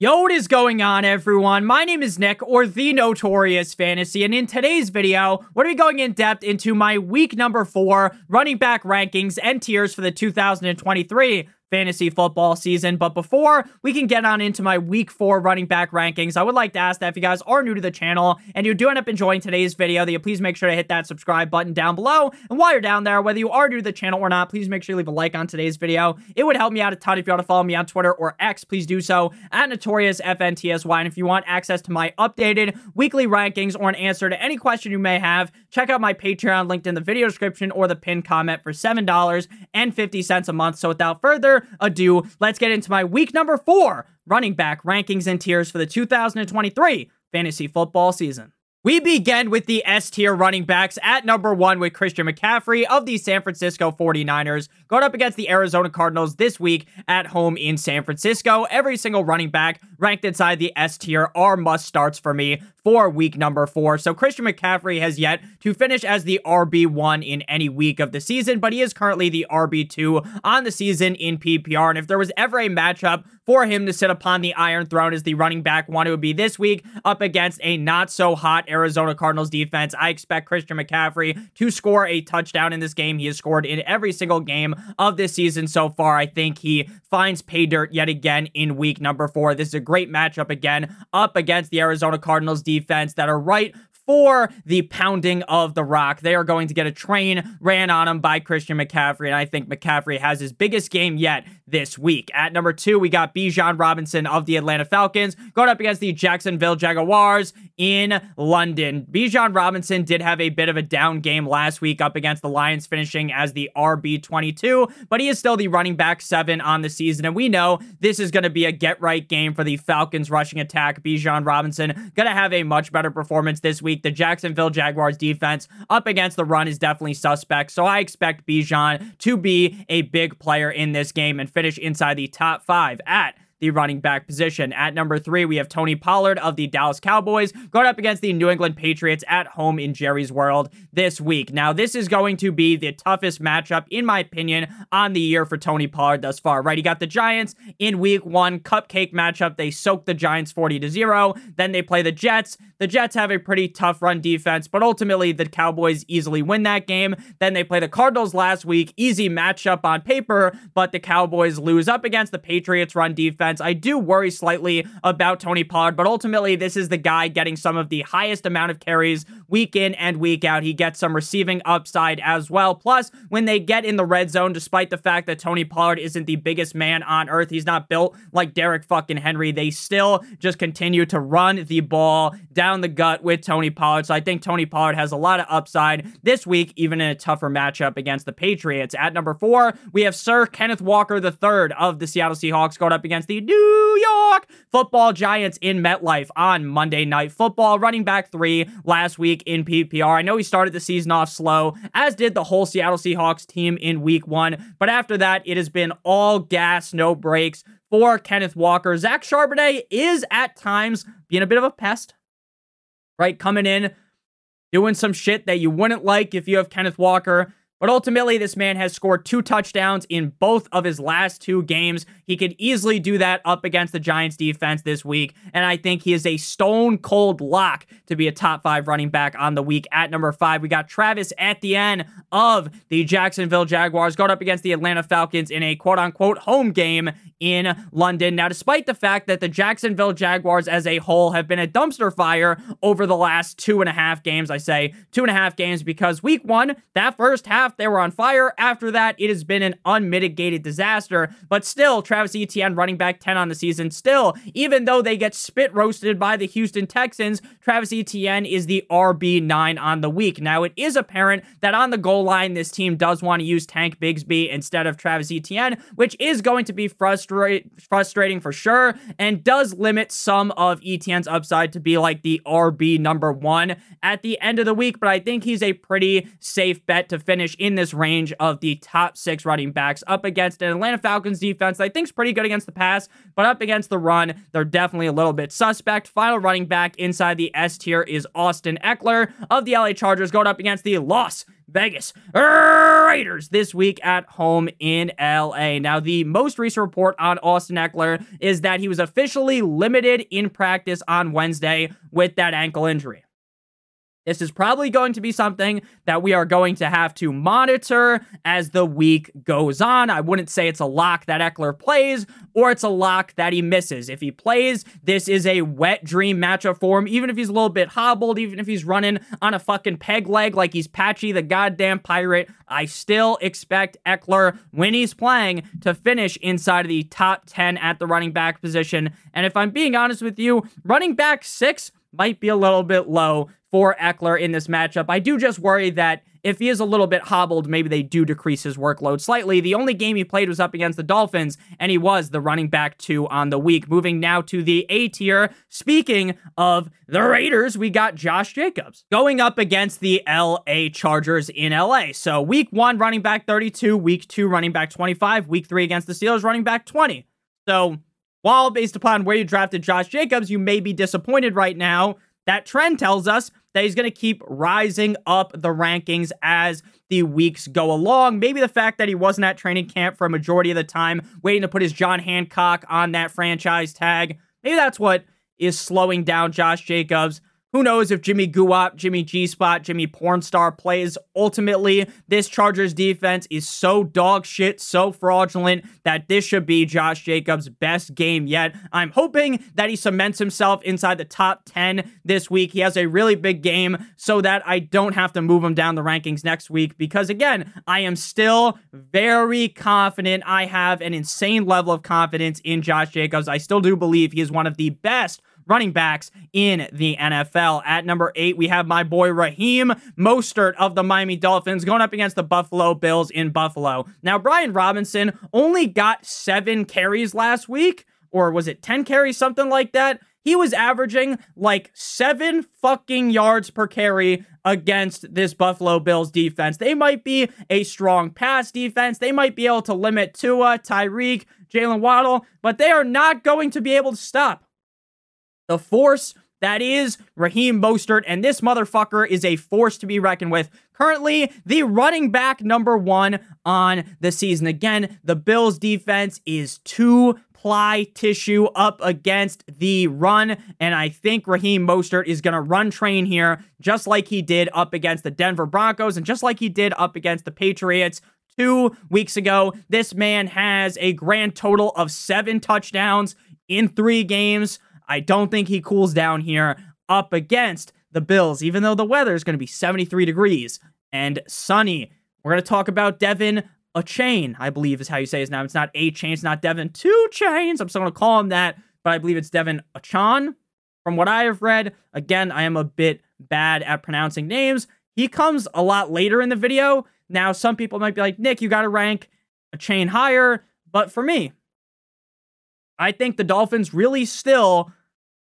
Yo, what is going on, everyone? My name is Nick, or The Notorious Fantasy, and in today's video, we're going to be going in depth into my week number four running back rankings and tiers for the 2023 fantasy football season. But before we can get on into my week four running back rankings, I would like to ask that if you guys are new to the channel and you do end up enjoying today's video, that you please make sure to hit that subscribe button down below. And while you're down there, whether you are new to the channel or not, please make sure you leave a like on today's video. It would help me out a ton if you want to follow me on Twitter or X. Please do so at Notorious FNTSY. And if you want access to my updated weekly rankings or an answer to any question you may have, check out my Patreon linked in the video description or the pinned comment for $7.50 a month. So without further ado, let's get into my week number four running back rankings and tiers for the 2023 fantasy football season. We begin with the S tier running backs at number one with Christian McCaffrey of the San Francisco 49ers going up against the Arizona Cardinals this week at home in San Francisco. Every single running back ranked inside the S tier are must starts for me for week number four. So Christian McCaffrey has yet to finish as the RB1 in any week of the season, but he is currently the RB2 on the season in PPR. And if there was ever a matchup for him to sit upon the Iron Throne as the running back one, it would be this week up against a not so hot Arizona Cardinals defense. I expect Christian McCaffrey to score a touchdown in this game. He has scored in every single game of this season so far. I think he finds pay dirt yet again in week number four. This is a great matchup again up against the Arizona Cardinals defense that are right for the pounding of the rock. They are going to get a train ran on them by Christian McCaffrey, and I think McCaffrey has his biggest game yet this week. At number two, we got Bijan Robinson of the Atlanta Falcons going up against the Jacksonville Jaguars in London. Bijan Robinson did have a bit of a down game last week up against the Lions, finishing as the RB22, but he is still the running back seven on the season, and we know this is going to be a get right game for the Falcons rushing attack. Bijan Robinson going to have a much better performance this week. The Jacksonville Jaguars defense up against the run is definitely suspect, so I expect Bijan to be a big player in this game and finish inside the top five at the running back position. At number three, we have Tony Pollard of the Dallas Cowboys going up against the New England Patriots at home in Jerry's World this week. Now, this is going to be the toughest matchup, in my opinion, on the year for Tony Pollard thus far, right? He got the Giants in week one, cupcake matchup. They soaked the Giants 40 to 0. Then they play the Jets. The Jets have a pretty tough run defense, but ultimately the Cowboys easily win that game. Then they play the Cardinals last week. Easy matchup on paper, but the Cowboys lose up against the Patriots run defense. I do worry slightly about Tony Pollard, but ultimately this is the guy getting some of the highest amount of carries week in and week out. He gets some receiving upside as well. Plus, when they get in the red zone, despite the fact that Tony Pollard isn't the biggest man on earth, he's not built like Derek fucking Henry. They still just continue to run the ball down the gut with Tony Pollard. So I think Tony Pollard has a lot of upside this week, even in a tougher matchup against the Patriots. At number four, we have Sir Kenneth Walker III of the Seattle Seahawks going up against the New York Football Giants in MetLife on Monday Night Football. Running back three last week in PPR. I know he started the season off slow, as did the whole Seattle Seahawks team in week one. But after that, it has been all gas, no breaks for Kenneth Walker. Zach Charbonnet is at times being a bit of a pest, right? Coming in, doing some shit that you wouldn't like if you have Kenneth Walker. But ultimately, this man has scored two touchdowns in both of his last two games. He could easily do that up against the Giants defense this week. And I think he is a stone cold lock to be a top five running back on the week. At number five, we got Travis Etienne of the Jacksonville Jaguars going up against the Atlanta Falcons in a quote unquote home game in London. Now, despite the fact that the Jacksonville Jaguars as a whole have been a dumpster fire over the last two and a half games, I say two and a half games because week one, that first half, they were on fire. After that, it has been an unmitigated disaster. But still, Travis Etienne, running back 10 on the season, still, even though they get spit roasted by the Houston Texans, Travis Etienne is the RB9 on the week. Now, it is apparent that on the goal line, this team does want to use Tank Bigsby instead of Travis Etienne, which is going to be frustrate, frustrating for sure and does limit some of Etienne's upside to be like the RB number one at the end of the week. But I think he's a pretty safe bet to finish in this range of the top six running backs up against an Atlanta Falcons defense I think think's pretty good against the pass, but up against the run, they're definitely a little bit suspect. Final running back inside the S tier is Austin Ekeler of the LA Chargers going up against the Los Vegas Raiders this week at home in LA. Now, the most recent report on Austin Ekeler is that he was officially limited in practice on Wednesday with that ankle injury. This is probably going to be something that we are going to have to monitor as the week goes on. I wouldn't say it's a lock that Ekeler plays or it's a lock that he misses. If he plays, this is a wet dream matchup for him, even if he's a little bit hobbled, even if he's running on a fucking peg leg like he's Patchy the goddamn pirate. I still expect Ekeler, when he's playing, to finish inside of the top 10 at the running back position. And if I'm being honest with you, running back six might be a little bit low for Ekeler in this matchup. I do just worry that if he is a little bit hobbled, maybe they do decrease his workload slightly. The only game he played was up against the Dolphins, and he was the running back two on the week. Moving now to the A tier. Speaking of the Raiders, we got Josh Jacobs going up against the LA Chargers in LA. So week one, running back 32, week two, running back 25, week three against the Steelers, running back 20. So while based upon where you drafted Josh Jacobs, you may be disappointed right now. That trend tells us that he's going to keep rising up the rankings as the weeks go along. Maybe the fact that he wasn't at training camp for a majority of the time, waiting to put his John Hancock on that franchise tag, maybe that's what is slowing down Josh Jacobs. Who knows if Jimmy Guap, Jimmy G Spot, Jimmy Pornstar plays? Ultimately, this Chargers defense is so dog shit, so fraudulent that this should be Josh Jacobs' best game yet. I'm hoping that he cements himself inside the top 10 this week. He has a really big game so that I don't have to move him down the rankings next week because, again, I am still very confident. I have an insane level of confidence in Josh Jacobs. I still do believe he is one of the best running backs in the NFL. At number eight, we have my boy Raheem Mostert of the Miami Dolphins going up against the Buffalo Bills in Buffalo. Now, Brian Robinson only got seven carries last week, or was it 10 carries, something like that? He was averaging like seven fucking yards per carry against this Buffalo Bills defense. They might be a strong pass defense. They might be able to limit Tua, Tyreek, Jalen Waddle, but they are not going to be able to stop the force that is Raheem Mostert, and this motherfucker is a force to be reckoned with. Currently, the running back number one on the season. Again, the Bills' defense is two ply tissue up against the run, and I think Raheem Mostert is going to run train here, just like he did up against the Denver Broncos, and just like he did up against the Patriots two weeks ago. This man has a grand total of seven touchdowns in three games. I don't think he cools down here up against the Bills, even though the weather is going to be 73 degrees and sunny. We're going to talk about Devin a chain, I believe is how you say his name. It's not a chain, it's not Devin two chains. I'm still going to call him that, but I believe it's Devin Achan. From what I have read, again, I am a bit bad at pronouncing names. He comes a lot later in the video. Now, some people might be like, Nick, you got to rank Achane higher. But for me, I think the Dolphins really still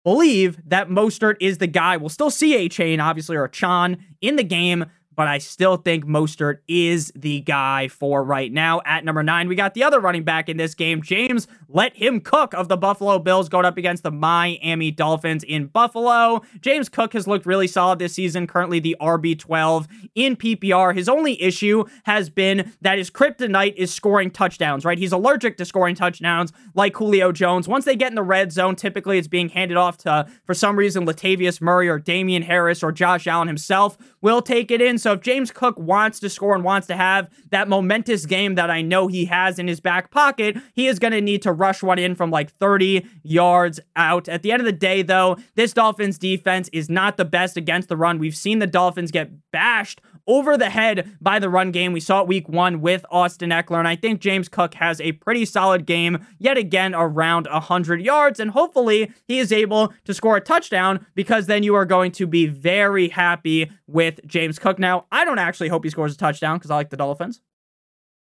believe that Mostert is the guy. We'll still see Achane, obviously, or Chan in the game, but I still think Mostert is the guy for right now. At number nine, we got the other running back in this game, James Let Him Cook of the Buffalo Bills, going up against the Miami Dolphins in Buffalo. James Cook has looked really solid this season, currently the RB12 in PPR. His only issue has been that his kryptonite is scoring touchdowns, right? He's allergic to scoring touchdowns like Julio Jones. Once they get in the red zone, typically it's being handed off to, for some reason, Latavius Murray or Damien Harris or Josh Allen himself will take it in. So so if James Cook wants to score and wants to have that momentous game that I know he has in his back pocket, he is going to need to rush one in from like 30 yards out. At the end of the day, though, this Dolphins defense is not the best against the run. We've seen the Dolphins get bashed over the head by the run game. We saw it week one with Austin Ekeler, and I think James Cook has a pretty solid game yet again around 100 yards, and hopefully he is able to score a touchdown because then you are going to be very happy with James Cook. Now, I don't actually hope he scores a touchdown because I like the Dolphins.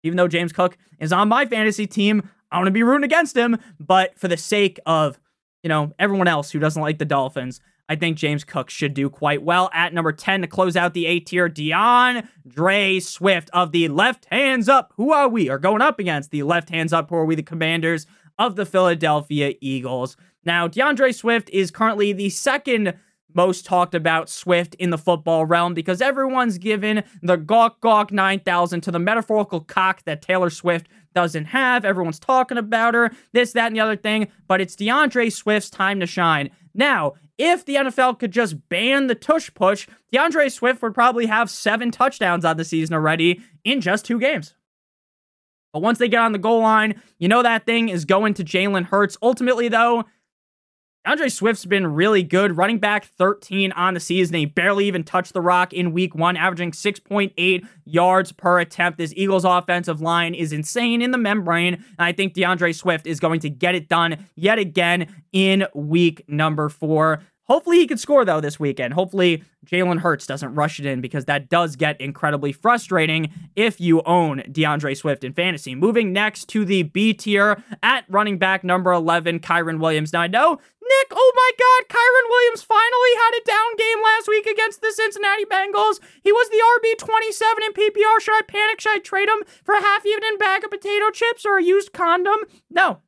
Even though James Cook is on my fantasy team, I want to be rooting against him, but for the sake of, you know, everyone else who doesn't like the Dolphins, I think James Cook should do quite well. At number 10 to close out the A tier, D'Andre Swift of the left hands up. Who are we? Are going up against the left hands up. Who are we? The commanders of the Philadelphia Eagles. Now, D'Andre Swift is currently the second most talked about Swift in the football realm because everyone's given the Gawk Gawk 9000 to the metaphorical cock that Taylor Swift doesn't have. Everyone's talking about her, this, that, and the other thing, but it's D'Andre Swift's time to shine. Now, if the NFL could just ban the tush push, D'Andre Swift would probably have seven touchdowns on the season already in just two games. But once they get on the goal line, you know that thing is going to Jalen Hurts. Ultimately, though, Andre Swift's been really good, running back 13 on the season. He barely even touched the rock in week one, averaging 6.8 yards per attempt. This Eagles offensive line is insane in the membrane. And I think D'Andre Swift is going to get it done yet again in week number four. Hopefully he can score though this weekend. Hopefully Jalen Hurts doesn't rush it in because that does get incredibly frustrating if you own D'Andre Swift in fantasy. Moving next to the B tier at running back number 11, Kyren Williams. Now I know Nick, oh my God, Kyren Williams finally had a down game last week against the Cincinnati Bengals. He was the RB 27 in PPR. Should I panic? Should I trade him for a half evening bag of potato chips or a used condom? No.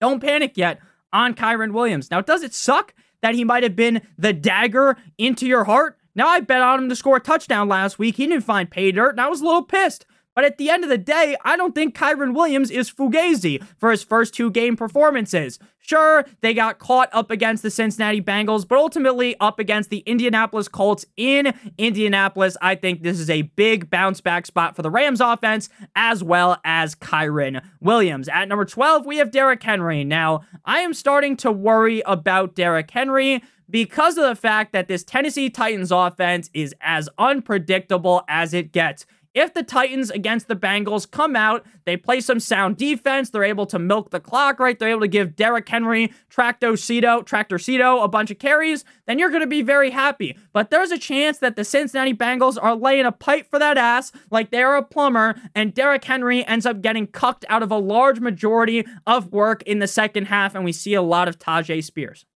Don't panic yet on Kyren Williams. Now, does it suck that he might have been the dagger into your heart? Now, I bet on him to score a touchdown last week. He didn't find pay dirt, and I was a little pissed. But at the end of the day, I don't think Kyren Williams is Fugazi for his first two game performances. Sure, they got caught up against the Cincinnati Bengals, but ultimately up against the Indianapolis Colts in Indianapolis. I think this is a big bounce back spot for the Rams offense, as well as Kyren Williams. At number 12, we have Derrick Henry. Now, I am starting to worry about Derrick Henry because of the fact that this Tennessee Titans offense is as unpredictable as it gets. If the Titans against the Bengals come out, they play some sound defense, they're able to milk the clock, right? They're able to give Derrick Henry, Tractor Cito, Tractor Cito a bunch of carries, then you're going to be very happy. But there's a chance that the Cincinnati Bengals are laying a pipe for that ass like they're a plumber, and Derrick Henry ends up getting cucked out of a large majority of work in the second half, and we see a lot of Tyjae Spears.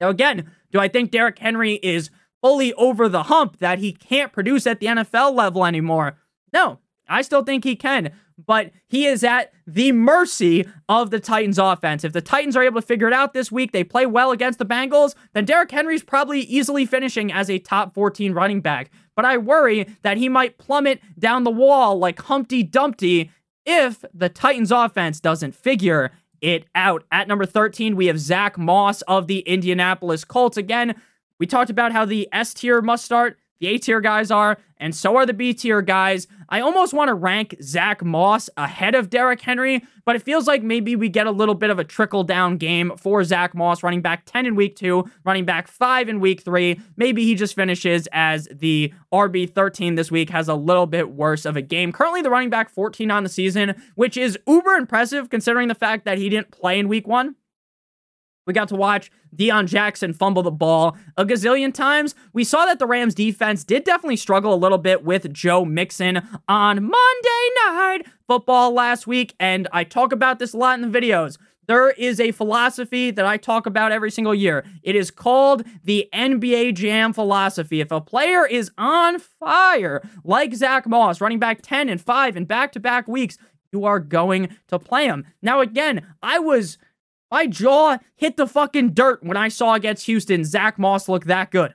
Now, again, do I think Derrick Henry is fully over the hump that he can't produce at the NFL level anymore. No, I still think he can, but he is at the mercy of the Titans offense. If the Titans are able to figure it out this week, they play well against the Bengals, then Derrick Henry's probably easily finishing as a top 14 running back. But I worry that he might plummet down the wall like Humpty Dumpty if the Titans offense doesn't figure it out. At number 13, we have Zach Moss of the Indianapolis Colts. Again, we talked about how the S tier must start, the A tier guys are, and so are the B tier guys. I almost want to rank Zach Moss ahead of Derrick Henry, but it feels like maybe we get a little bit of a trickle down game for Zach Moss, running back 10 in week two, running back five in week three. Maybe he just finishes as the RB 13 this week, has a little bit worse of a game. Currently, the running back 14 on the season, which is uber impressive considering the fact that he didn't play in week one. We got to watch Deon Jackson fumble the ball a gazillion times. We saw that the Rams defense did definitely struggle a little bit with Joe Mixon on Monday Night Football last week, and I talk about this a lot in the videos. There is a philosophy that I talk about every single year. It is called the NBA Jam philosophy. If a player is on fire, like Zach Moss, running back 10 and 5 in back to back weeks, you are going to play him. Now, again, I was my jaw hit the fucking dirt when I saw against Houston Zach Moss look that good.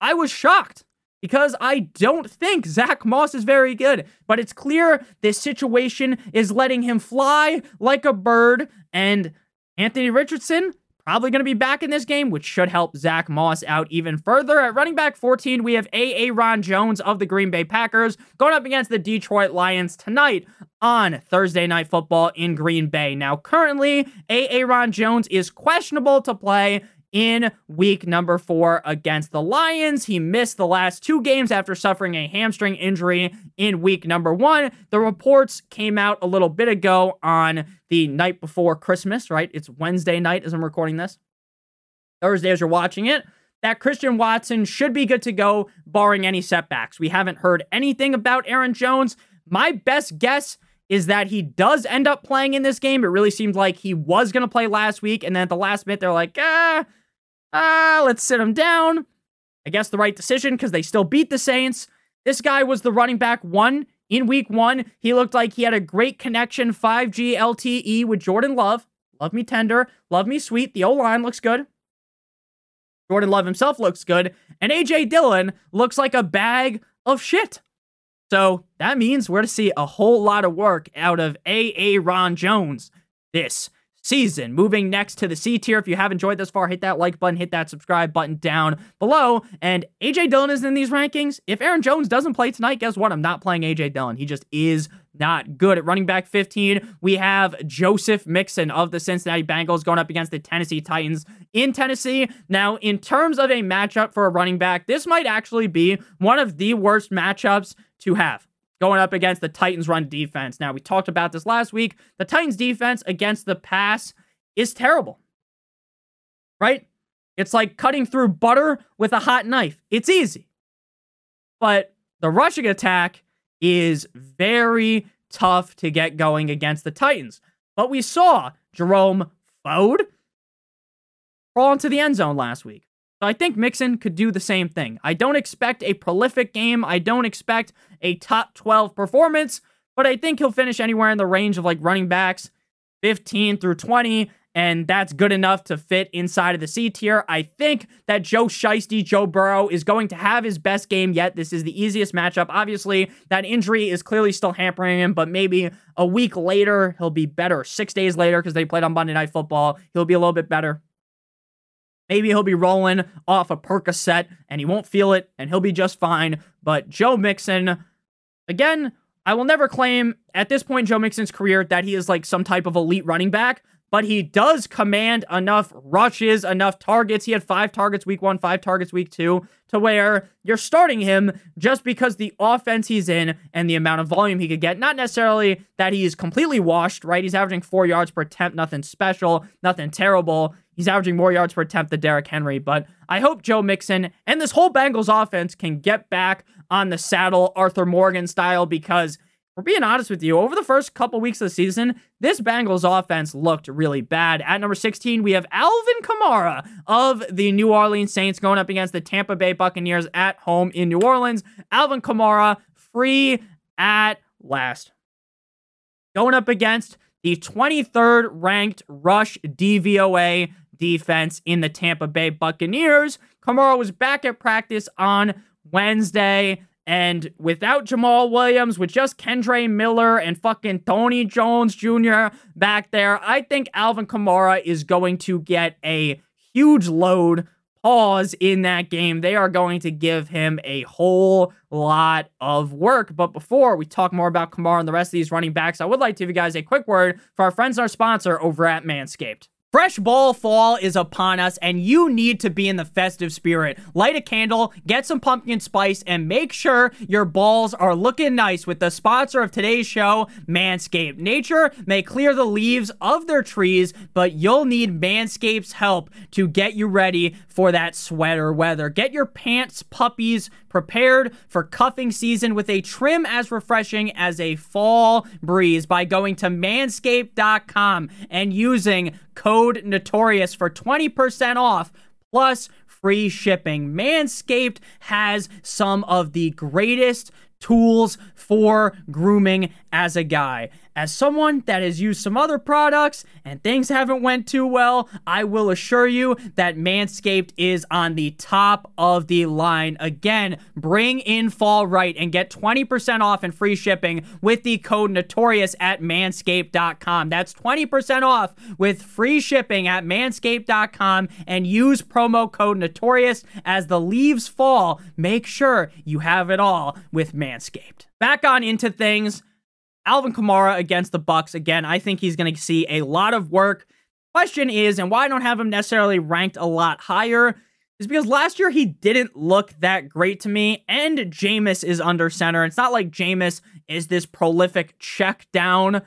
I was shocked because I don't think Zach Moss is very good. But it's clear this situation is letting him fly like a bird. And Anthony Richardson probably going to be back in this game, which should help Zach Moss out even further. At running back 14, we have A.A. Ron Jones of the Green Bay Packers going up against the Detroit Lions tonight on Thursday Night Football in Green Bay. Now, currently, A.A. Ron Jones is questionable to play in week number four against the Lions. He missed the last two games after suffering a hamstring injury in week number one. The reports came out a little bit ago on the night before Christmas, right? It's Wednesday night as I'm recording this. Thursday as you're watching it. That Christian Watson should be good to go, barring any setbacks. We haven't heard anything about Aaron Jones. My best guess is that he does end up playing in this game. It really seemed like he was going to play last week. And then at the last minute, they're like, ah, ah, let's sit him down. I guess the right decision because they still beat the Saints. This guy was the running back one in week one. He looked like he had a great connection 5G LTE with Jordan Love. Love me tender, love me sweet. The O line looks good. Jordan Love himself looks good, and AJ Dillon looks like a bag of shit. So that means we're to see a whole lot of work out of A.A. Ron Jones this season. Moving next to the C tier. If you have enjoyed this far, hit that like button, hit that subscribe button down below. And AJ Dillon is in these rankings. If Aaron Jones doesn't play tonight, guess what? I'm not playing AJ Dillon. He just is not good at running back 15. We have Joseph Mixon of the Cincinnati Bengals going up against the Tennessee Titans in Tennessee. Now, in terms of a matchup for a running back, this might actually be one of the worst matchups to have going up against the Titans run defense. Now, we talked about this last week. The Titans defense against the pass is terrible. Right? It's like cutting through butter with a hot knife. It's easy. But the rushing attack is very tough to get going against the Titans. But we saw Jerome Ford crawl into the end zone last week. So I think Mixon could do the same thing. I don't expect a prolific game. I don't expect a top 12 performance, but I think he'll finish anywhere in the range of like running backs 15 through 20, and that's good enough to fit inside of the C tier. I think that Joe Shiesty, Joe Burrow, is going to have his best game yet. This is the easiest matchup. Obviously, that injury is clearly still hampering him, but maybe a week later, he'll be better. Six days later, because they played on Monday Night Football, he'll be a little bit better. Maybe he'll be rolling off a Percocet and he won't feel it and he'll be just fine. But Joe Mixon, again, I will never claim at this point Joe Mixon's career that he is like some type of elite running back, but he does command enough rushes, enough targets. He had five targets week one, five targets week two, to where you're starting him just because the offense he's in and the amount of volume he could get. Not necessarily that he's completely washed, right? He's averaging four yards per attempt, nothing special, nothing terrible. He's averaging more yards per attempt than Derrick Henry, but I hope Joe Mixon and this whole Bengals offense can get back on the saddle Arthur Morgan style because we're being honest with you, over the first couple weeks of the season, this Bengals offense looked really bad. At number 16, we have Alvin Kamara of the New Orleans Saints going up against the Tampa Bay Buccaneers at home in New Orleans. Alvin Kamara free at last. Going up against the 23rd ranked rush DVOA defense in the Tampa Bay Buccaneers. Kamara was back at practice on Wednesday. And without Jamaal Williams, with just Kendre Miller and fucking Tony Jones Jr. back there, I think Alvin Kamara is going to get a huge load pause in that game. They are going to give him a whole lot of work. But before we talk more about Kamara and the rest of these running backs, I would like to give you guys a quick word for our friends and our sponsor over at Manscaped. Fresh ball fall is upon us, and you need to be in the festive spirit. Light a candle, get some pumpkin spice, and make sure your balls are looking nice with the sponsor of today's show, Manscaped. Nature may clear the leaves of their trees, but you'll need Manscaped's help to get you ready for that sweater weather. Get your pants puppies prepared for cuffing season with a trim as refreshing as a fall breeze by going to manscaped.com and using code notorious for 20% off plus free shipping. Manscaped has some of the greatest tools for grooming as a guy. As someone that has used some other products and things haven't went too well, I will assure you that Manscaped is on the top of the line. Again, bring in fall right and get 20% off and free shipping with the code notorious at manscaped.com. That's 20% off with free shipping at manscaped.com and use promo code notorious as the leaves fall. Make sure you have it all with Manscaped. Back on into things. Alvin Kamara against the Bucks again. I think he's going to see a lot of work. Question is, and why I don't have him necessarily ranked a lot higher, is because last year he didn't look that great to me, and Jameis is under center. It's not like Jameis is this prolific check down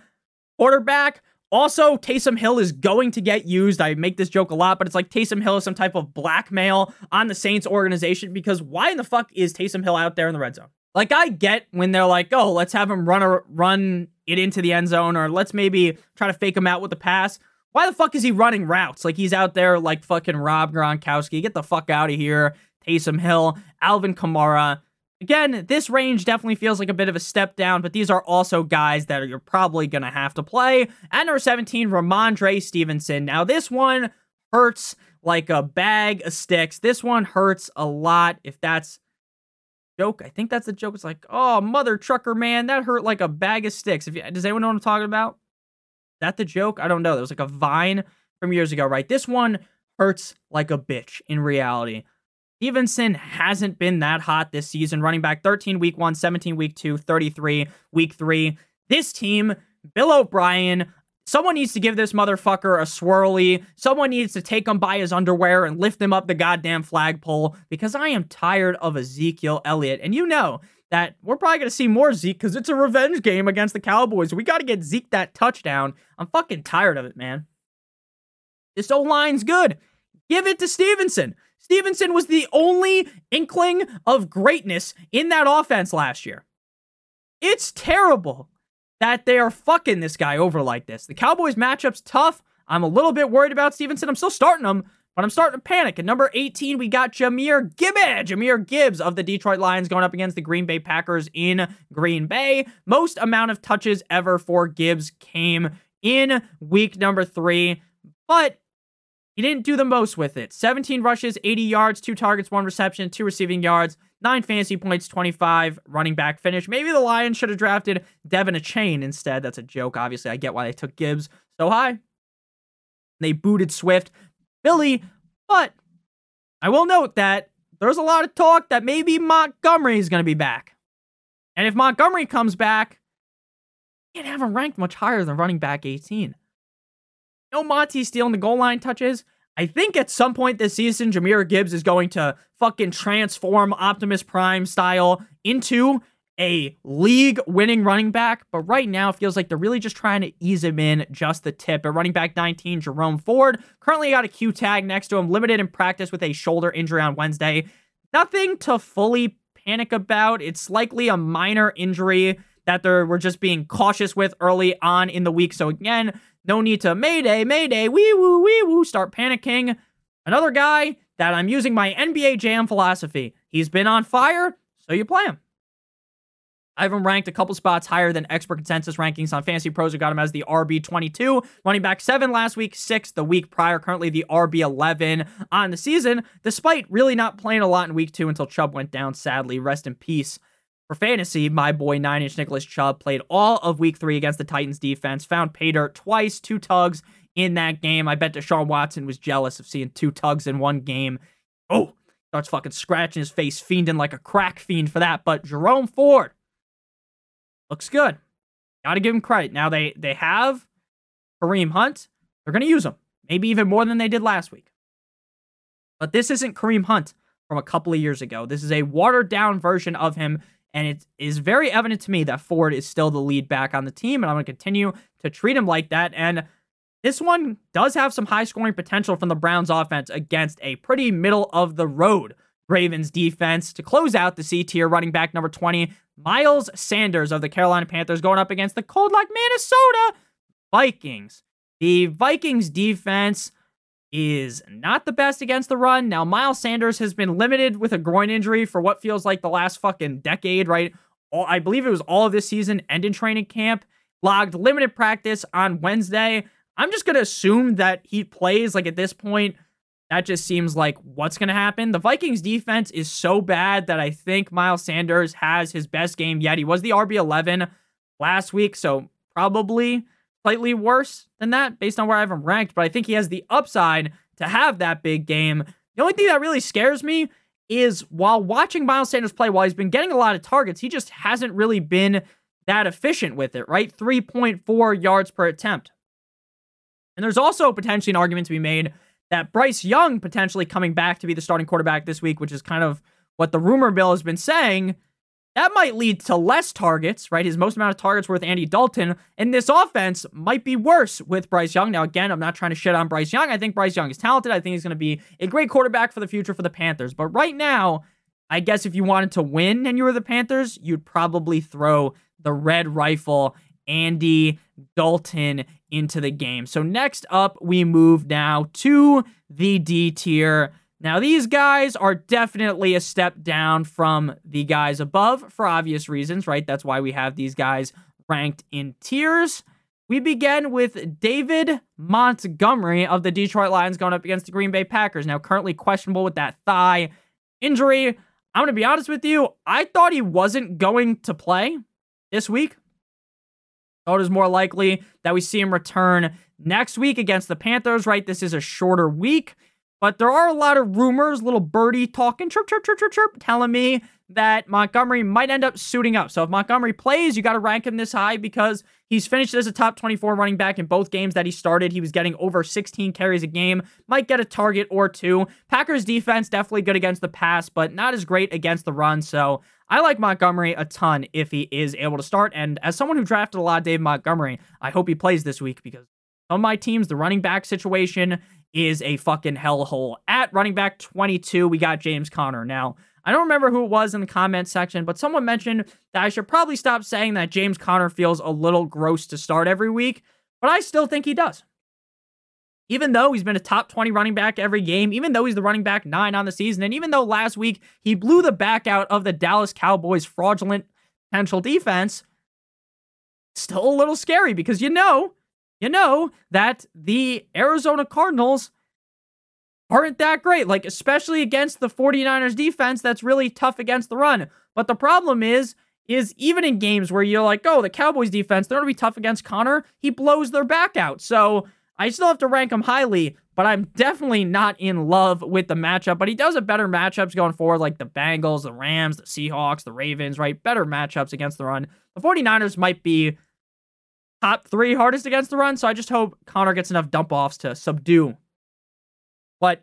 quarterback. Also, Taysom Hill is going to get used. I make this joke a lot, but it's like Taysom Hill is some type of blackmail on the Saints organization because why in the fuck is Taysom Hill out there in the red zone? Like I get when they're like, "Oh, let's have him run a, run it into the end zone or let's maybe try to fake him out with the pass." Why the fuck is he running routes? Like he's out there like fucking Rob Gronkowski. Get the fuck out of here. Taysom Hill, Alvin Kamara. Again, this range definitely feels like a bit of a step down, but these are also guys that you're probably going to have to play. At number 17, Rhamondre Stevenson. Now, this one hurts like a bag of sticks. This one hurts a lot. If that's joke, I think that's the joke. It's like, oh, mother trucker man, that hurt like a bag of sticks. If you, does anyone know what I'm talking about? That the joke? I don't know. There was like a vine from years ago, right? This one hurts like a bitch in reality. Stevenson hasn't been that hot this season. Running back 13 week one, 17 week two, 33 week three. This team, Bill O'Brien, someone needs to give this motherfucker a swirly. Someone needs to take him by his underwear and lift him up the goddamn flagpole because I am tired of Ezekiel Elliott. And you know that we're probably going to see more Zeke because it's a revenge game against the Cowboys. We got to get Zeke that touchdown. I'm fucking tired of it, man. This O line's good. Give it to Stevenson. Stevenson was the only inkling of greatness in that offense last year. It's terrible that they are fucking this guy over like this. The Cowboys matchup's tough. I'm a little bit worried about Stevenson. I'm still starting him, but I'm starting to panic. At number 18, we got Jahmyr Gibbs. Jahmyr Gibbs of the Detroit Lions going up against the Green Bay Packers in Green Bay. Most amount of touches ever for Gibbs came in week number three, but he didn't do the most with it. 17 rushes, 80 yards, two targets, one reception, two receiving yards, nine fantasy points, 25 running back finish. Maybe the Lions should have drafted De'Von Achane instead. That's a joke. Obviously, I get why they took Gibbs so high. They booted Swift, Billy, but I will note that there's a lot of talk that maybe Montgomery is going to be back. And if Montgomery comes back, you can't have him ranked much higher than running back 18 no Monty stealing the goal line touches. I think at some point this season, Jahmyr Gibbs is going to fucking transform Optimus Prime style into a league winning running back. But right now, it feels like they're really just trying to ease him in just the tip. At running back 19, Jerome Ford currently got a Q tag next to him, limited in practice with a shoulder injury on Wednesday. Nothing to fully panic about. It's likely a minor injury that they were just being cautious with early on in the week. So again, no need to Mayday, Mayday, wee woo, wee woo, start panicking. Another guy that I'm using my NBA Jam philosophy. He's been on fire, so you play him. I have him ranked a couple spots higher than expert consensus rankings on Fantasy Pros. We got him as the RB22, running back seven last week, six the week prior, currently the RB11 on the season, despite really not playing a lot in week two until Chubb went down, sadly. Rest in peace for fantasy, my boy Nine Inch Nicholas Chubb played all of week three against the Titans defense, found pay dirt twice, two tugs in that game. I bet Deshaun Watson was jealous of seeing two tugs in one game. Oh, starts fucking scratching his face, fiending like a crack fiend for that. But Jerome Ford looks good. Gotta give him credit. Now they they have Kareem Hunt. They're gonna use him. Maybe even more than they did last week. But this isn't Kareem Hunt from a couple of years ago. This is a watered down version of him and it is very evident to me that Ford is still the lead back on the team, and I'm going to continue to treat him like that. And this one does have some high scoring potential from the Browns offense against a pretty middle of the road Ravens defense. To close out the C tier, running back number 20, Miles Sanders of the Carolina Panthers going up against the cold like Minnesota Vikings. The Vikings defense is not the best against the run. Now, Miles Sanders has been limited with a groin injury for what feels like the last fucking decade, right? All, I believe it was all of this season and in training camp. Logged limited practice on Wednesday. I'm just going to assume that he plays. Like at this point, that just seems like what's going to happen. The Vikings defense is so bad that I think Miles Sanders has his best game yet. He was the RB11 last week, so probably slightly worse than that based on where I have him ranked, but I think he has the upside to have that big game. The only thing that really scares me is while watching Miles Sanders play, while he's been getting a lot of targets, he just hasn't really been that efficient with it, right? 3.4 yards per attempt. And there's also potentially an argument to be made that Bryce Young potentially coming back to be the starting quarterback this week, which is kind of what the rumor mill has been saying, that might lead to less targets, right? His most amount of targets with Andy Dalton. And this offense might be worse with Bryce Young. Now, again, I'm not trying to shit on Bryce Young. I think Bryce Young is talented. I think he's going to be a great quarterback for the future for the Panthers. But right now, I guess if you wanted to win and you were the Panthers, you'd probably throw the red rifle Andy Dalton into the game. So next up, we move now to the D tier. Now, these guys are definitely a step down from the guys above for obvious reasons, right? That's why we have these guys ranked in tiers. we begin with David Montgomery of the Detroit Lions going up against the Green Bay Packers. Now, currently questionable with that thigh injury. I'm going to be honest with you. I thought he wasn't going to play this week. Thought it was more likely that we see him return next week against the Panthers, right? This is a shorter week. But there are a lot of rumors, little birdie talking, chirp, chirp, chirp, chirp, chirp, telling me that Montgomery might end up suiting up. So if Montgomery plays, you got to rank him this high because he's finished as a top 24 running back in both games that he started. He was getting over 16 carries a game, might get a target or two. Packers defense definitely good against the pass, but not as great against the run. So I like Montgomery a ton if he is able to start. And as someone who drafted a lot of Dave Montgomery, I hope he plays this week because on my teams, the running back situation is a fucking hellhole. At running back 22, we got James Conner. Now, I don't remember who it was in the comment section, but someone mentioned that I should probably stop saying that James Conner feels a little gross to start every week, but I still think he does. Even though he's been a top 20 running back every game, even though he's the running back nine on the season, and even though last week he blew the back out of the Dallas Cowboys' fraudulent potential defense, still a little scary because you know you know that the Arizona Cardinals aren't that great, like, especially against the 49ers defense that's really tough against the run. But the problem is, is even in games where you're like, oh, the Cowboys defense, they're going to be tough against Conner, he blows their back out. So I still have to rank him highly, but I'm definitely not in love with the matchup. But he does have better matchups going forward, like the Bengals, the Rams, the Seahawks, the Ravens, right? Better matchups against the run. The 49ers might be top three hardest against the run. So I just hope Conner gets enough dump offs to subdue what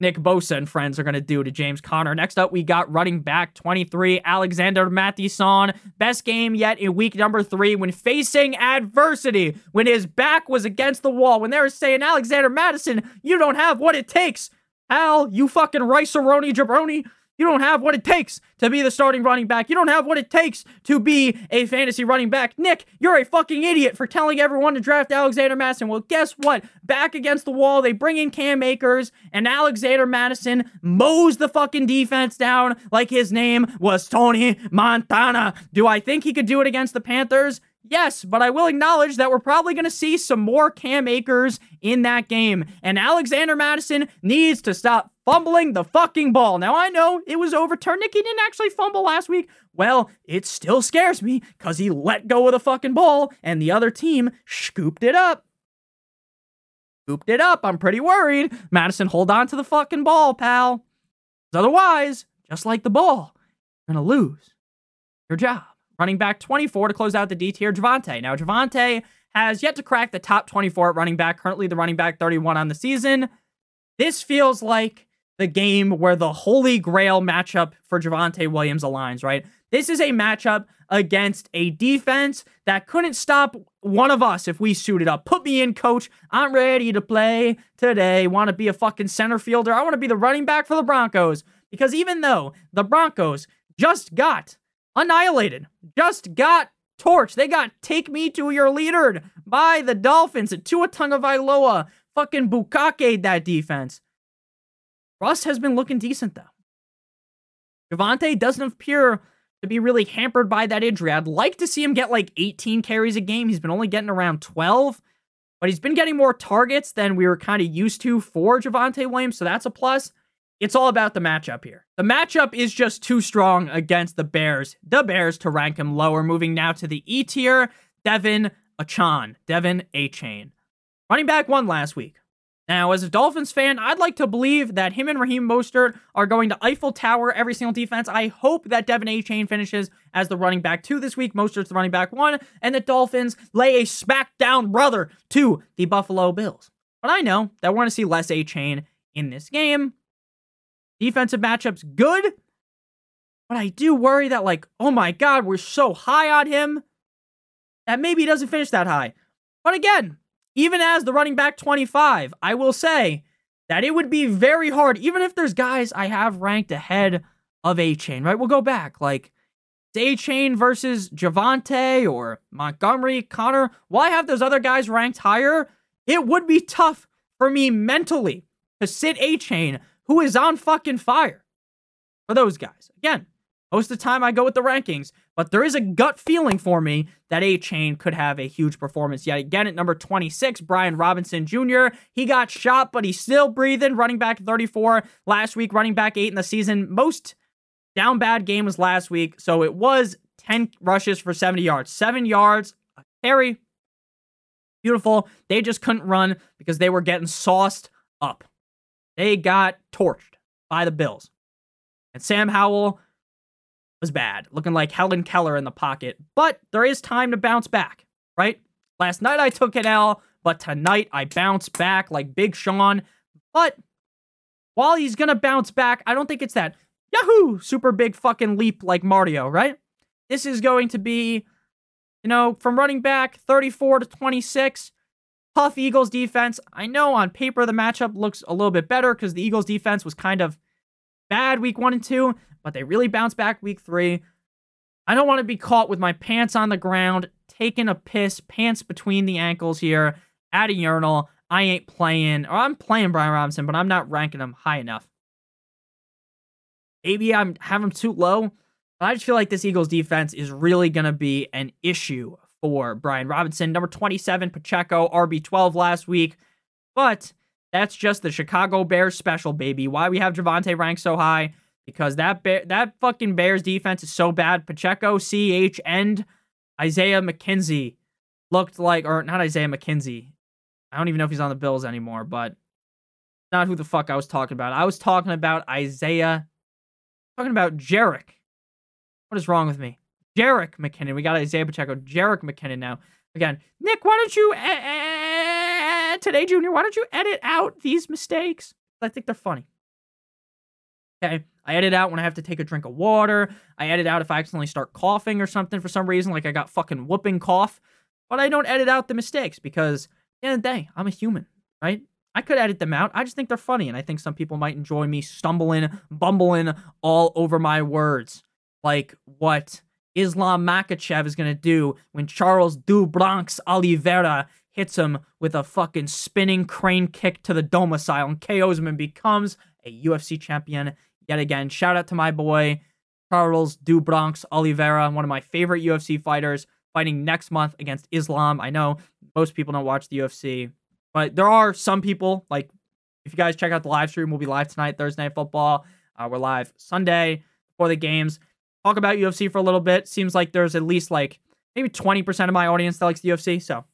Nick Bosa and friends are going to do to James Conner. Next up, we got running back 23, Alexander Mattison. Best game yet in week number three when facing adversity, when his back was against the wall, when they were saying, Alexander Mattison, you don't have what it takes. Al, you fucking rice-a-roni jabroni. You don't have what it takes to be the starting running back. You don't have what it takes to be a fantasy running back. Nick, you're a fucking idiot for telling everyone to draft Alexander Mattison. Well, guess what? Back against the wall, they bring in Cam Akers, and Alexander Mattison mows the fucking defense down like his name was Tony Montana. Do I think he could do it against the Panthers? Yes, but I will acknowledge that we're probably going to see some more Cam Akers in that game. And Alexander Mattison needs to stop fumbling the fucking ball. Now, I know it was overturned. Nicky didn't actually fumble last week. Well, it still scares me because he let go of the fucking ball and the other team scooped it up. Scooped it up. I'm pretty worried. Mattison, hold on to the fucking ball, pal. Otherwise, just like the ball, you're going to lose your job. Running back 24 to close out the D tier, Javonte. Now, Javonte has yet to crack the top 24 at running back, currently the running back 31 on the season. This feels like the game where the holy grail matchup for Javonte Williams aligns, right? This is a matchup against a defense that couldn't stop one of us if we suited up. Put me in, coach. I'm ready to play today. Want to be a fucking center fielder? I want to be the running back for the Broncos. Because even though the Broncos just got annihilated. Just got torched. They got take me to your leader by the Dolphins. At Tua Tagovailoa fucking bukake that defense. Russ has been looking decent though. Javonte doesn't appear to be really hampered by that injury. I'd like to see him get like 18 carries a game. He's been only getting around 12, but he's been getting more targets than we were kind of used to for Javonte Williams, so that's a plus. It's all about the matchup here. The matchup is just too strong against the Bears. The Bears to rank him lower. Moving now to the E tier, De'Von Achane. De'Von Achane. Running back one last week. Now, as a Dolphins fan, I'd like to believe that him and Raheem Mostert are going to Eiffel Tower every single defense. I hope that De'Von Achane finishes as the running back two this week. Mostert's the running back one, and the Dolphins lay a smackdown brother to the Buffalo Bills. But I know that we're going to see less Achane in this game. Defensive matchups good, but I do worry that, like, oh my God, we're so high on him that maybe he doesn't finish that high. But again, even as the running back 25, I will say that it would be very hard, even if there's guys I have ranked ahead of Achane, right? We'll go back. Like, Achane versus Javonte or Montgomery, Conner. While I have those other guys ranked higher, it would be tough for me mentally to sit Achane who is on fucking fire for those guys. Again, Most of the time, I go with the rankings, but there is a gut feeling for me that Achane could have a huge performance yet again at number 26. Brian Robinson Jr. He got shot, but he's still breathing. Running back 34 last week, running back eight in the season. Most down bad game was last week, so it was 10 rushes for 70 yards, seven yards, a carry. Beautiful. They just couldn't run because they were getting sauced up. They got torched by the Bills. And Sam Howell was bad, looking like Helen Keller in the pocket. But there is time to bounce back, right? Last night I took an L, but tonight I bounce back like Big Sean. But while he's gonna bounce back, I don't think it's that Yahoo super big fucking leap like Mario, right? This is going to be, you know, from running back 34 to 26. Tough Eagles defense. I know on paper the matchup looks a little bit better because the Eagles defense was kind of bad week one and two, but they really bounced back week three. I don't want to be caught with my pants on the ground, taking a piss, pants between the ankles here at a urinal. I ain't playing, or I'm playing Brian Robinson, but I'm not ranking him high enough. Maybe I'm have him too low. But I just feel like this Eagles defense is really to be an issue for Brian Robinson. Number 27, Pacheco, RB12 last week. But that's just the Chicago Bears special, baby. Why we have Javonte ranked so high? Because that that fucking Bears defense is so bad. Pacheco, CH, and Isaiah McKenzie looked like, or not Isaiah McKenzie. I don't even know if he's on the Bills anymore, but not who the fuck I was talking about. I was talking about Isaiah, talking about Jerick. What is wrong with me? Jerick McKinnon. We got Isaiah Pacheco. Jerick McKinnon now. Again, Nick, why don't you today, Junior? Why don't you edit out these mistakes? I think they're funny. Okay. I edit out when I have to take a drink of water. I edit out if I accidentally start coughing or something for some reason, like I got fucking whooping cough. But I don't edit out the mistakes because at the end of the day, I'm a human, right? I could edit them out. I just think they're funny, and I think some people might enjoy me stumbling, bumbling all over my words. Like what Islam Makhachev is going to do when Charles do Bronx Oliveira hits him with a fucking spinning crane kick to the domicile and KOs him and becomes a UFC champion yet again. Shout out to my boy Charles do Bronx Oliveira, one of my favorite UFC fighters, fighting next month against Islam. I know most people don't watch the UFC, but there are some people like if you guys check out the live stream, we'll be live tonight, Thursday Night Football. Uh, we're live Sunday before the games. Talk about UFC for a little bit. Seems like there's at least like maybe 20% of my audience that likes the UFC. So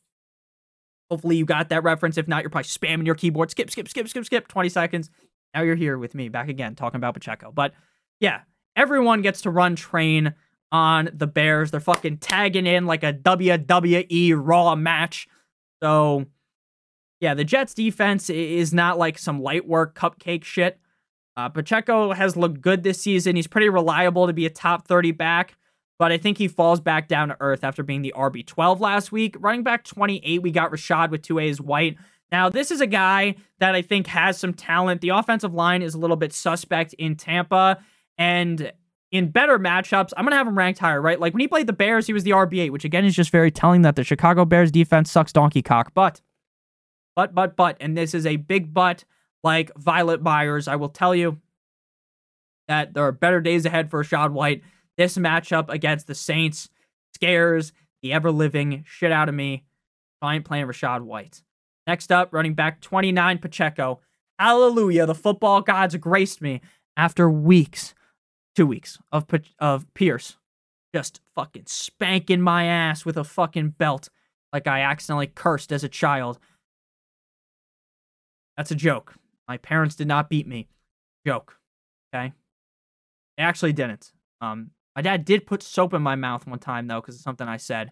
hopefully you got that reference. If not, you're probably spamming your keyboard. Skip, skip, skip, skip, skip. 20 seconds. Now you're here with me back again talking about Pacheco. But yeah, everyone gets to run train on the Bears. They're fucking tagging in like a WWE Raw match. So yeah, the Jets defense is not like some light work cupcake shit. Uh, Pacheco has looked good this season. He's pretty reliable to be a top 30 back, but I think he falls back down to earth after being the RB12 last week. Running back 28, we got Rachaad with two A's White. Now, this is a guy that I think has some talent. The offensive line is a little bit suspect in Tampa, and in better matchups, I'm going to have him ranked higher, right? Like when he played the Bears, he was the RB8, which again is just very telling that the Chicago Bears defense sucks donkey cock. But, but, but, but, and this is a big but like Violet Myers. I will tell you that there are better days ahead for Rachaad White. This matchup against the Saints scares the ever living shit out of me. I ain't playing Rachaad White. Next up, running back 29, Pacheco. Hallelujah. The football gods graced me after weeks, two weeks of, of Pierce just fucking spanking my ass with a fucking belt like I accidentally cursed as a child. That's a joke. My parents did not beat me. Joke. Okay? They actually didn't. Um, my dad did put soap in my mouth one time though, because it's something I said.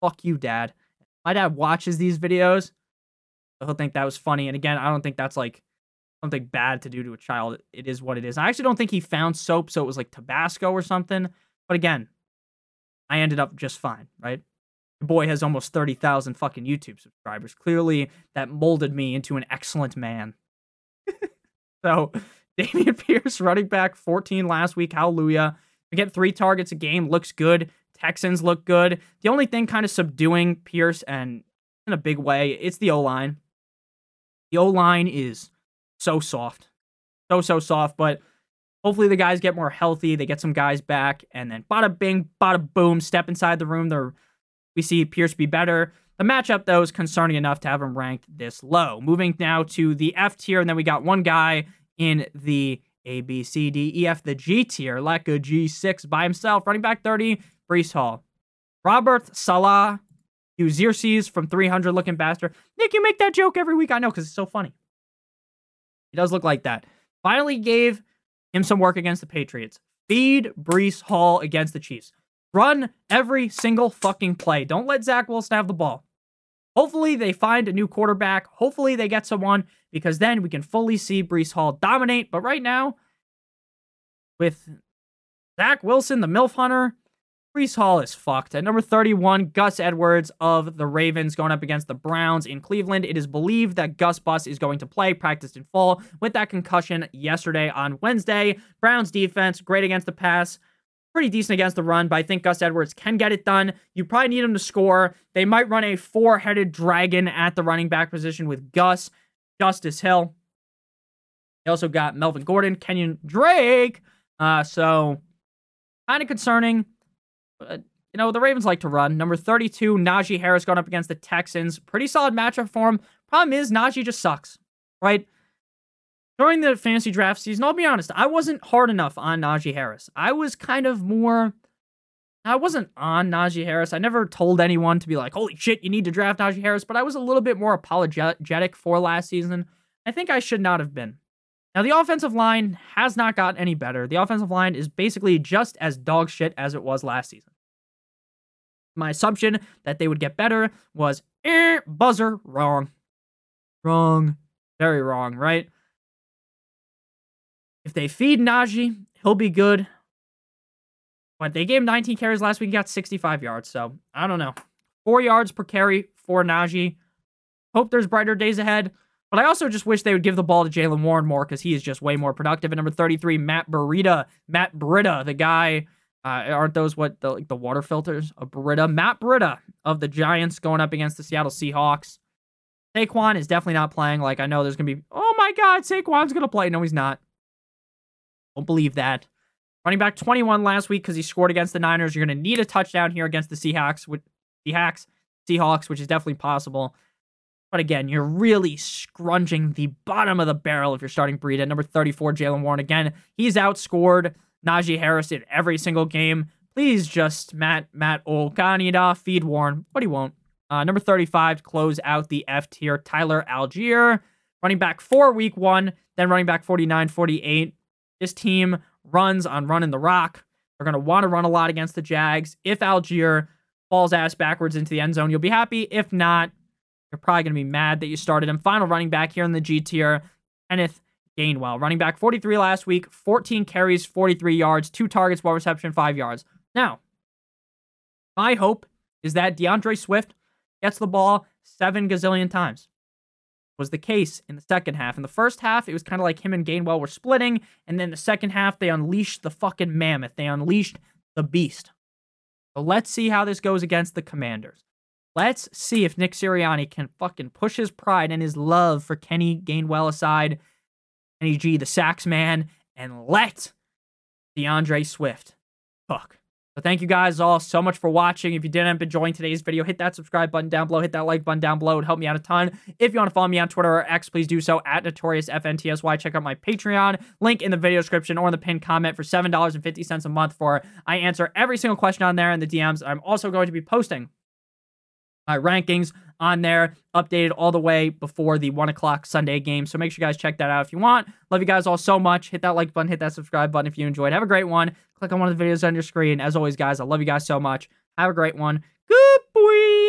Fuck you, dad. My dad watches these videos. He'll think that was funny. And again, I don't think that's like something bad to do to a child. It is what it is. I actually don't think he found soap, so it was like Tabasco or something. But again, I ended up just fine, right? The boy has almost 30,000 fucking YouTube subscribers. Clearly, that molded me into an excellent man. so, Dameon Pierce, running back, 14 last week. Hallelujah. We get three targets a game. Looks good. Texans look good. The only thing kind of subduing Pierce and in a big way, it's the O line. The O line is so soft. So, so soft. But Hopefully the guys get more healthy. They get some guys back, and then bada bing, bada boom, step inside the room. They're, we see Pierce be better. The matchup, though, is concerning enough to have him ranked this low. Moving now to the F tier, and then we got one guy in the A, B, C, D, E, F, the G tier, like a G6 by himself. Running back 30, Breece Hall. Robert You Xerxes from 300 looking bastard. Nick, you make that joke every week. I know, because it's so funny. He does look like that. Finally gave him some work against the Patriots. Feed Breece Hall against the Chiefs. Run every single fucking play. Don't let Zach Wilson have the ball. Hopefully, they find a new quarterback. Hopefully, they get someone because then we can fully see Breece Hall dominate. But right now, with Zach Wilson, the MILF Hunter, Breece Hall is fucked. At number 31, Gus Edwards of the Ravens going up against the Browns in Cleveland. It is believed that Gus Bus is going to play, practiced in full with that concussion yesterday on Wednesday. Browns defense, great against the pass, pretty decent against the run, but I think Gus Edwards can get it done. You probably need him to score. They might run a four headed dragon at the running back position with Gus, Justice Hill. They also got Melvin Gordon, Kenyon Drake. Uh, so kind of concerning. Uh, you know, the Ravens like to run. Number 32, Najee Harris going up against the Texans. Pretty solid matchup for him. Problem is, Najee just sucks, right? During the fantasy draft season, I'll be honest, I wasn't hard enough on Najee Harris. I was kind of more. I wasn't on Najee Harris. I never told anyone to be like, holy shit, you need to draft Najee Harris, but I was a little bit more apologetic for last season. I think I should not have been. Now, the offensive line has not gotten any better. The offensive line is basically just as dog shit as it was last season. My assumption that they would get better was eh, buzzer wrong. Wrong. Very wrong, right? If they feed Najee, he'll be good. But they gave him 19 carries last week, he got 65 yards. So I don't know. Four yards per carry for Najee. Hope there's brighter days ahead. But I also just wish they would give the ball to Jaylen Warren more because he is just way more productive. At number 33, Matt Breida. Matt Breida, the guy uh, aren't those what the like the water filters? A Breida, Matt Breida of the Giants going up against the Seattle Seahawks. Saquon is definitely not playing. Like I know there's gonna be, oh my God, Saquon's gonna play. No, he's not. Don't believe that. Running back 21 last week because he scored against the Niners. You're gonna need a touchdown here against the Seahawks, with Seahawks, Seahawks, which is definitely possible. But again, you're really scrunching the bottom of the barrel if you're starting Breida. Number 34, Jaylen Warren. Again, he's outscored Najee Harris in every single game. Please just Matt Matt Canada feed Warren, but he won't. Uh, number 35 to close out the F tier, Tyler Allgeier, running back for week one, then running back 49, 48. This team runs on running the rock. They're going to want to run a lot against the Jags. If Algier falls ass backwards into the end zone, you'll be happy. If not, you're probably going to be mad that you started him. Final running back here in the G tier, Kenneth Gainwell. Running back 43 last week, 14 carries, 43 yards, two targets, one reception, five yards. Now, my hope is that D'Andre Swift gets the ball seven gazillion times. Was the case in the second half. In the first half, it was kind of like him and Gainwell were splitting, and then the second half, they unleashed the fucking mammoth. They unleashed the beast. So let's see how this goes against the Commanders. Let's see if Nick Sirianni can fucking push his pride and his love for Kenny Gainwell aside Kenny G, the sax man, and let D'Andre Swift cook. So thank you guys all so much for watching. If you didn't enjoying today's video, hit that subscribe button down below, hit that like button down below. It would help me out a ton. If you want to follow me on Twitter or X, please do so at NotoriousFNTSY. Check out my Patreon, link in the video description or in the pinned comment for $7.50 a month for I answer every single question on there in the DMs. I'm also going to be posting my rankings on there, updated all the way before the one o'clock Sunday game. So make sure you guys check that out if you want. Love you guys all so much. Hit that like button, hit that subscribe button if you enjoyed. Have a great one. Click on one of the videos on your screen. As always, guys, I love you guys so much. Have a great one. Good boy.